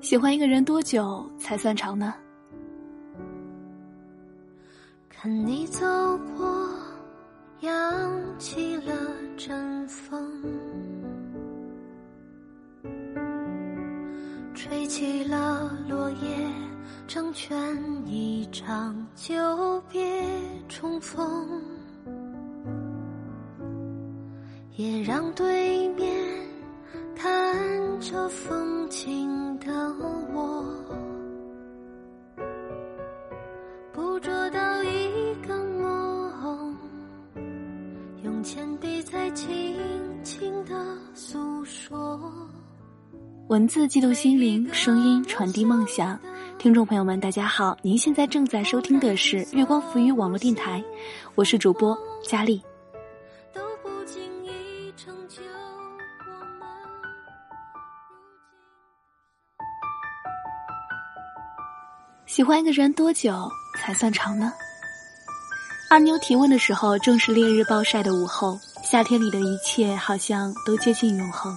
喜欢一个人多久才算长呢？看你走过，扬起了阵风，起了落叶，成全一场久别重逢，也让对面看着风景。文字记录心灵，声音传递梦想。听众朋友们，大家好，您现在正在收听的是月光浮语网络电台，我是主播佳丽。喜欢一个人多久才算长呢？二妞提问的时候，正是烈日暴晒的午后，夏天里的一切好像都接近永恒。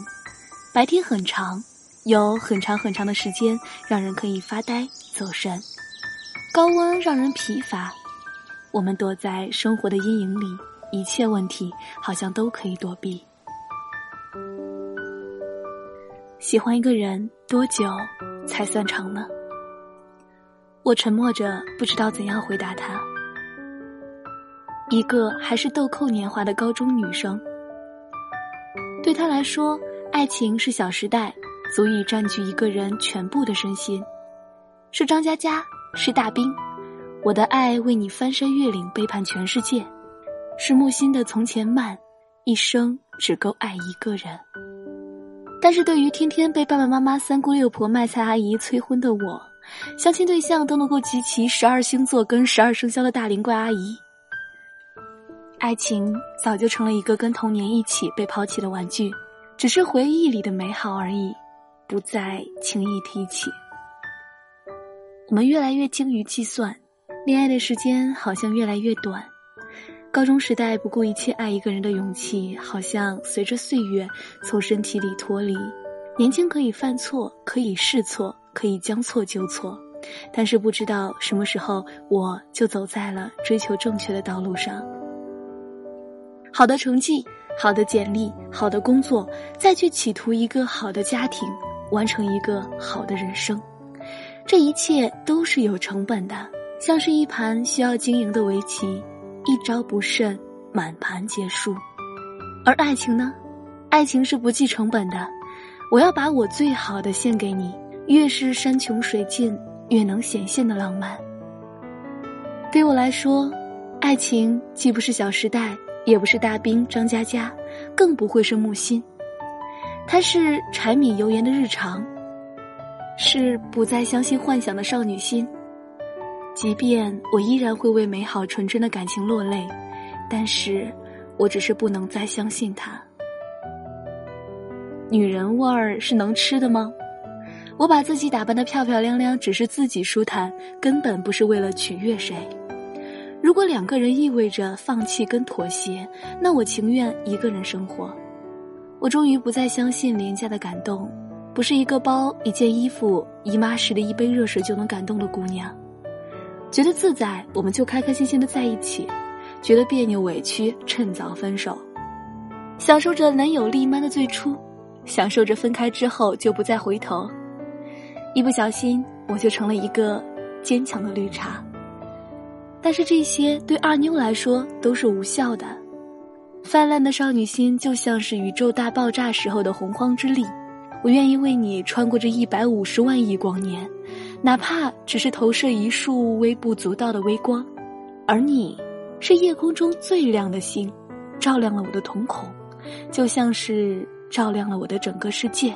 白天很长，有很长很长的时间让人可以发呆走神；高温让人疲乏。我们躲在生活的阴影里，一切问题好像都可以躲避。喜欢一个人多久才算长呢？我沉默着，不知道怎样回答他。一个还是豆蔻年华的高中女生，对她来说，爱情是小时代，足以占据一个人全部的身心。是张嘉佳，是大兵，我的爱为你翻山越岭，背叛全世界。是木心的从前慢，一生只够爱一个人。但是对于天天被爸爸妈妈、三姑六婆、卖菜阿姨催婚的我。相亲对象都能够集齐十二星座跟十二生肖的大龄怪阿姨，爱情早就成了一个跟童年一起被抛弃的玩具，只是回忆里的美好而已，不再轻易提起。我们越来越精于计算，恋爱的时间好像越来越短。高中时代不顾一切爱一个人的勇气，好像随着岁月从身体里脱离。年轻可以犯错，可以试错。可以将错就错，但是不知道什么时候我就走在了追求正确的道路上。好的成绩，好的简历，好的工作，再去企图一个好的家庭，完成一个好的人生，这一切都是有成本的，像是一盘需要经营的围棋，一招不慎，满盘皆输。而爱情呢？爱情是不计成本的，我要把我最好的献给你。越是山穷水尽，越能显现的浪漫。对我来说，爱情既不是《小时代》，也不是大兵张嘉佳，更不会是木心。它是柴米油盐的日常，是不再相信幻想的少女心。即便我依然会为美好纯真的感情落泪，但是我只是不能再相信它。女人味儿是能吃的吗？我把自己打扮的漂漂亮亮，只是自己舒坦，根本不是为了取悦谁。如果两个人意味着放弃跟妥协，那我情愿一个人生活。我终于不再相信廉价的感动，不是一个包、一件衣服、姨妈时的一杯热水就能感动的姑娘。觉得自在，我们就开开心心的在一起；觉得别扭委屈，趁早分手。享受着男友力妈的最初，享受着分开之后就不再回头。一不小心，我就成了一个坚强的绿茶。但是这些对二妞来说都是无效的。泛滥的少女心就像是宇宙大爆炸时候的洪荒之力，我愿意为你穿过这一百五十万亿光年，哪怕只是投射一束微不足道的微光。而你，是夜空中最亮的星，照亮了我的瞳孔，就像是照亮了我的整个世界。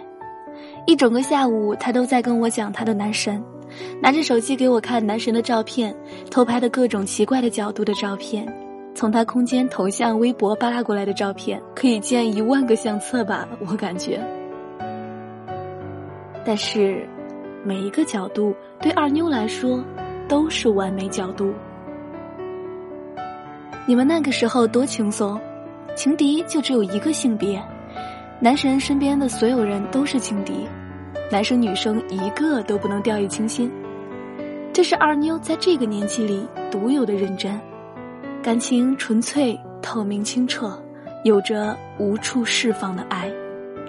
一整个下午，他都在跟我讲他的男神，拿着手机给我看男神的照片，偷拍的各种奇怪的角度的照片，从他空间头像微博扒拉过来的照片，可以建一万个相册吧，我感觉。但是，每一个角度对二妞来说都是完美角度。你们那个时候多轻松，情敌就只有一个性别，男神身边的所有人都是情敌，男生女生一个都不能掉以轻心。这是二妞在这个年纪里独有的认真，感情纯粹、透明、清澈，有着无处释放的爱。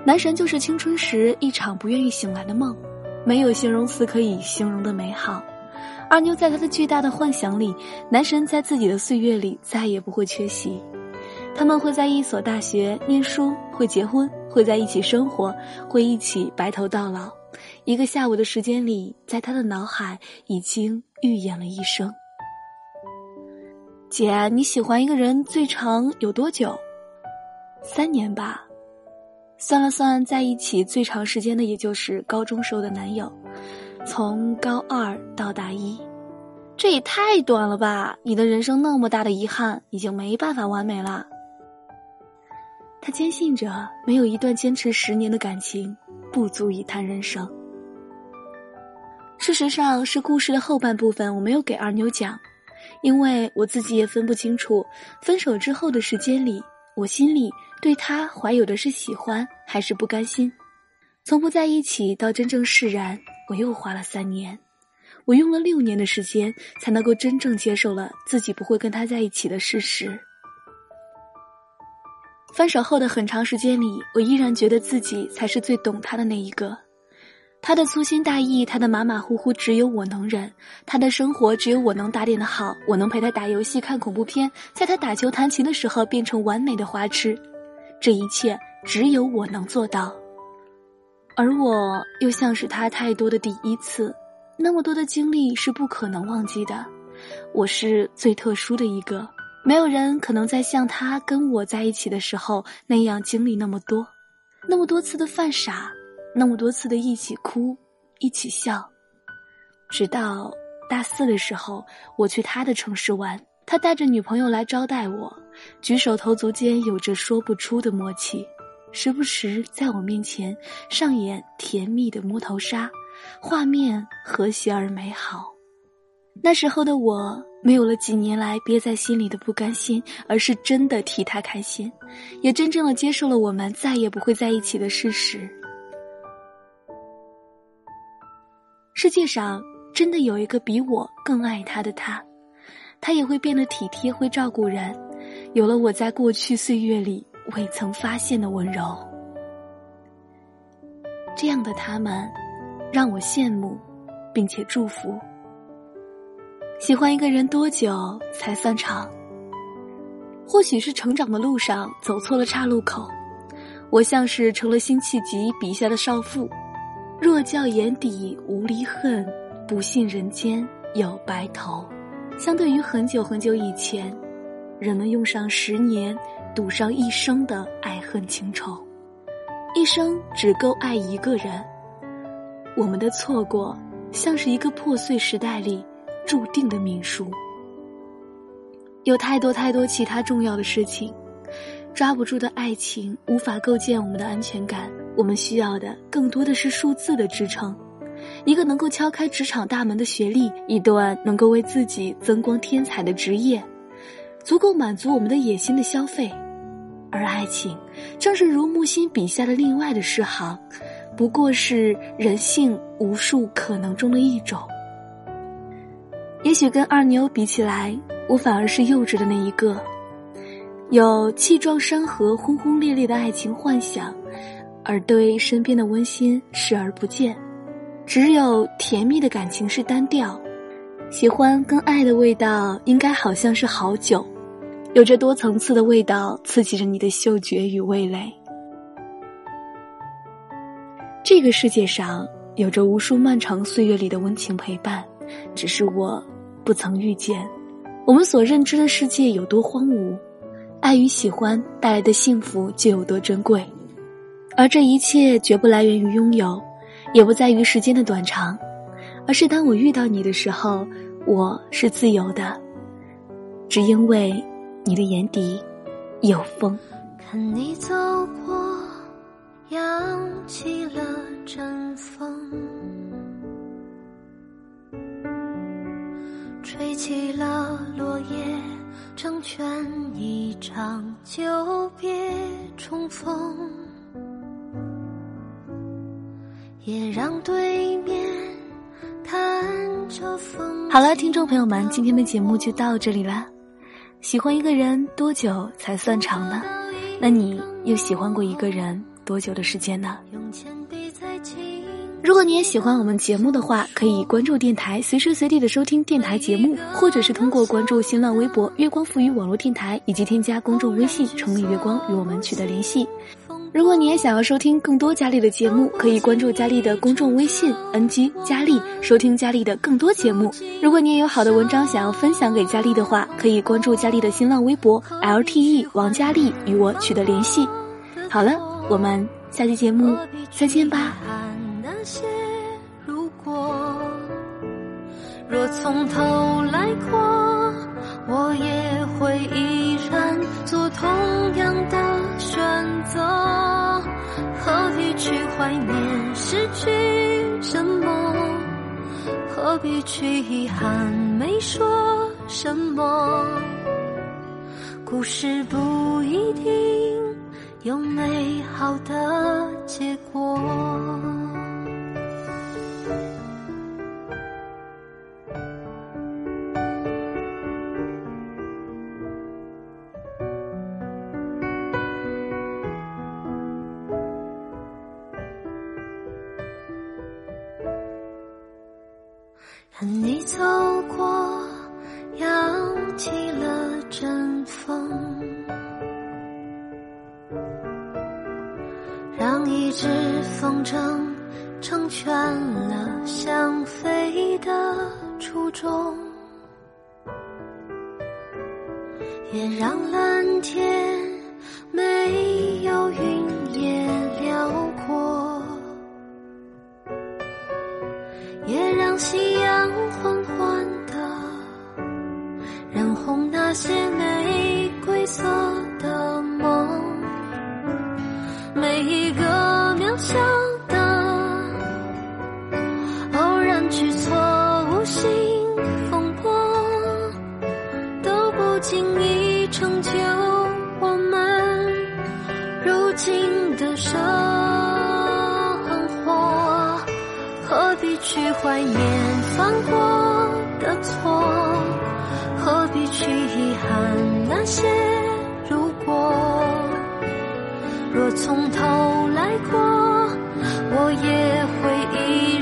男神就是青春时一场不愿意醒来的梦，没有形容词可以形容的美好。二妞在他的巨大的幻想里，男神在自己的岁月里再也不会缺席。他们会在一所大学念书，会结婚，会在一起生活，会一起白头到老。一个下午的时间里，在他的脑海已经预演了一生。姐，你喜欢一个人最长有多久？三年吧。算了算，在一起最长时间的也就是高中时候的男友，从高二到大一，这也太短了吧！你的人生那么大的遗憾，已经没办法完美了。他坚信着，没有一段坚持十年的感情不足以谈人生。事实上，是故事的后半部分我没有给二妞讲，因为我自己也分不清楚，分手之后的时间里，我心里。对他怀有的是喜欢还是不甘心？从不在一起到真正释然，我又花了三年。我用了六年的时间，才能够真正接受了自己不会跟他在一起的事实。分手后的很长时间里，我依然觉得自己才是最懂他的那一个。他的粗心大意，他的马马虎虎，只有我能忍；他的生活只有我能打点的好。我能陪他打游戏、看恐怖片，在他打球、弹琴的时候变成完美的花痴。这一切只有我能做到，而我又像是他太多的第一次，那么多的经历是不可能忘记的。我是最特殊的一个，没有人可能在像他跟我在一起的时候那样经历那么多，那么多次的犯傻，那么多次的一起哭，一起笑。直到大四的时候，我去他的城市玩，他带着女朋友来招待我。举手投足间有着说不出的默契，时不时在我面前上演甜蜜的摸头杀，画面和谐而美好。那时候的我没有了几年来憋在心里的不甘心，而是真的替他开心，也真正的接受了我们再也不会在一起的事实。世界上真的有一个比我更爱他的他，他也会变得体贴，会照顾人。有了我在过去岁月里未曾发现的温柔，这样的他们，让我羡慕，并且祝福。喜欢一个人多久才算长？或许是成长的路上走错了岔路口，我像是成了辛弃疾笔下的少妇。若教眼底无离恨，不信人间有白头。相对于很久很久以前。人们用上十年，赌上一生的爱恨情仇，一生只够爱一个人。我们的错过，像是一个破碎时代里注定的命数。有太多太多其他重要的事情，抓不住的爱情无法构建我们的安全感。我们需要的更多的是数字的支撑，一个能够敲开职场大门的学历，一段能够为自己增光添彩的职业。足够满足我们的野心的消费，而爱情正是如木心笔下的另外的诗行，不过是人性无数可能中的一种。也许跟二妞比起来，我反而是幼稚的那一个，有气壮山河、轰轰烈烈的爱情幻想，而对身边的温馨视而不见，只有甜蜜的感情是单调。喜欢跟爱的味道，应该好像是好酒。有着多层次的味道，刺激着你的嗅觉与味蕾。这个世界上有着无数漫长岁月里的温情陪伴，只是我不曾遇见。我们所认知的世界有多荒芜，爱与喜欢带来的幸福就有多珍贵。而这一切绝不来源于拥有，也不在于时间的短长，而是当我遇到你的时候，我是自由的，只因为。你的眼底有风。看你走过，扬起了阵风，吹起了落叶，成全一场久别重逢，也让对面看着风。好了，听众朋友们，今天的节目就到这里了。喜欢一个人多久才算长呢？那你又喜欢过一个人多久的时间呢？如果你也喜欢我们节目的话，可以关注电台，随时随地的收听电台节目，或者是通过关注新浪微博“月光赋予网络电台”，以及添加公众微信“城里月光”与我们取得联系。如果你也想要收听更多佳丽的节目，可以关注佳丽的公众微信 “ng 佳丽”，收听佳丽的更多节目。如果你也有好的文章想要分享给佳丽的话，可以关注佳丽的新浪微博 “lte 王佳丽”与我取得联系。好了，我们下期节目再见吧。如果，若从头来过，我也会依做同样的选择。何必去怀念失去什么？何必去遗憾没说什么？故事不一定有美好的结果。你走过，扬起了阵风，让一只风筝成全了想飞的初衷，也让蓝天没有偶然举措、无心风波，都不经意成就我们如今的生活。何必去怀念犯过的错？何必去遗憾那些如果？若从头来过，我也会依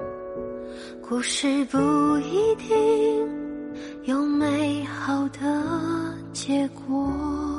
故事不一定有美好的结果。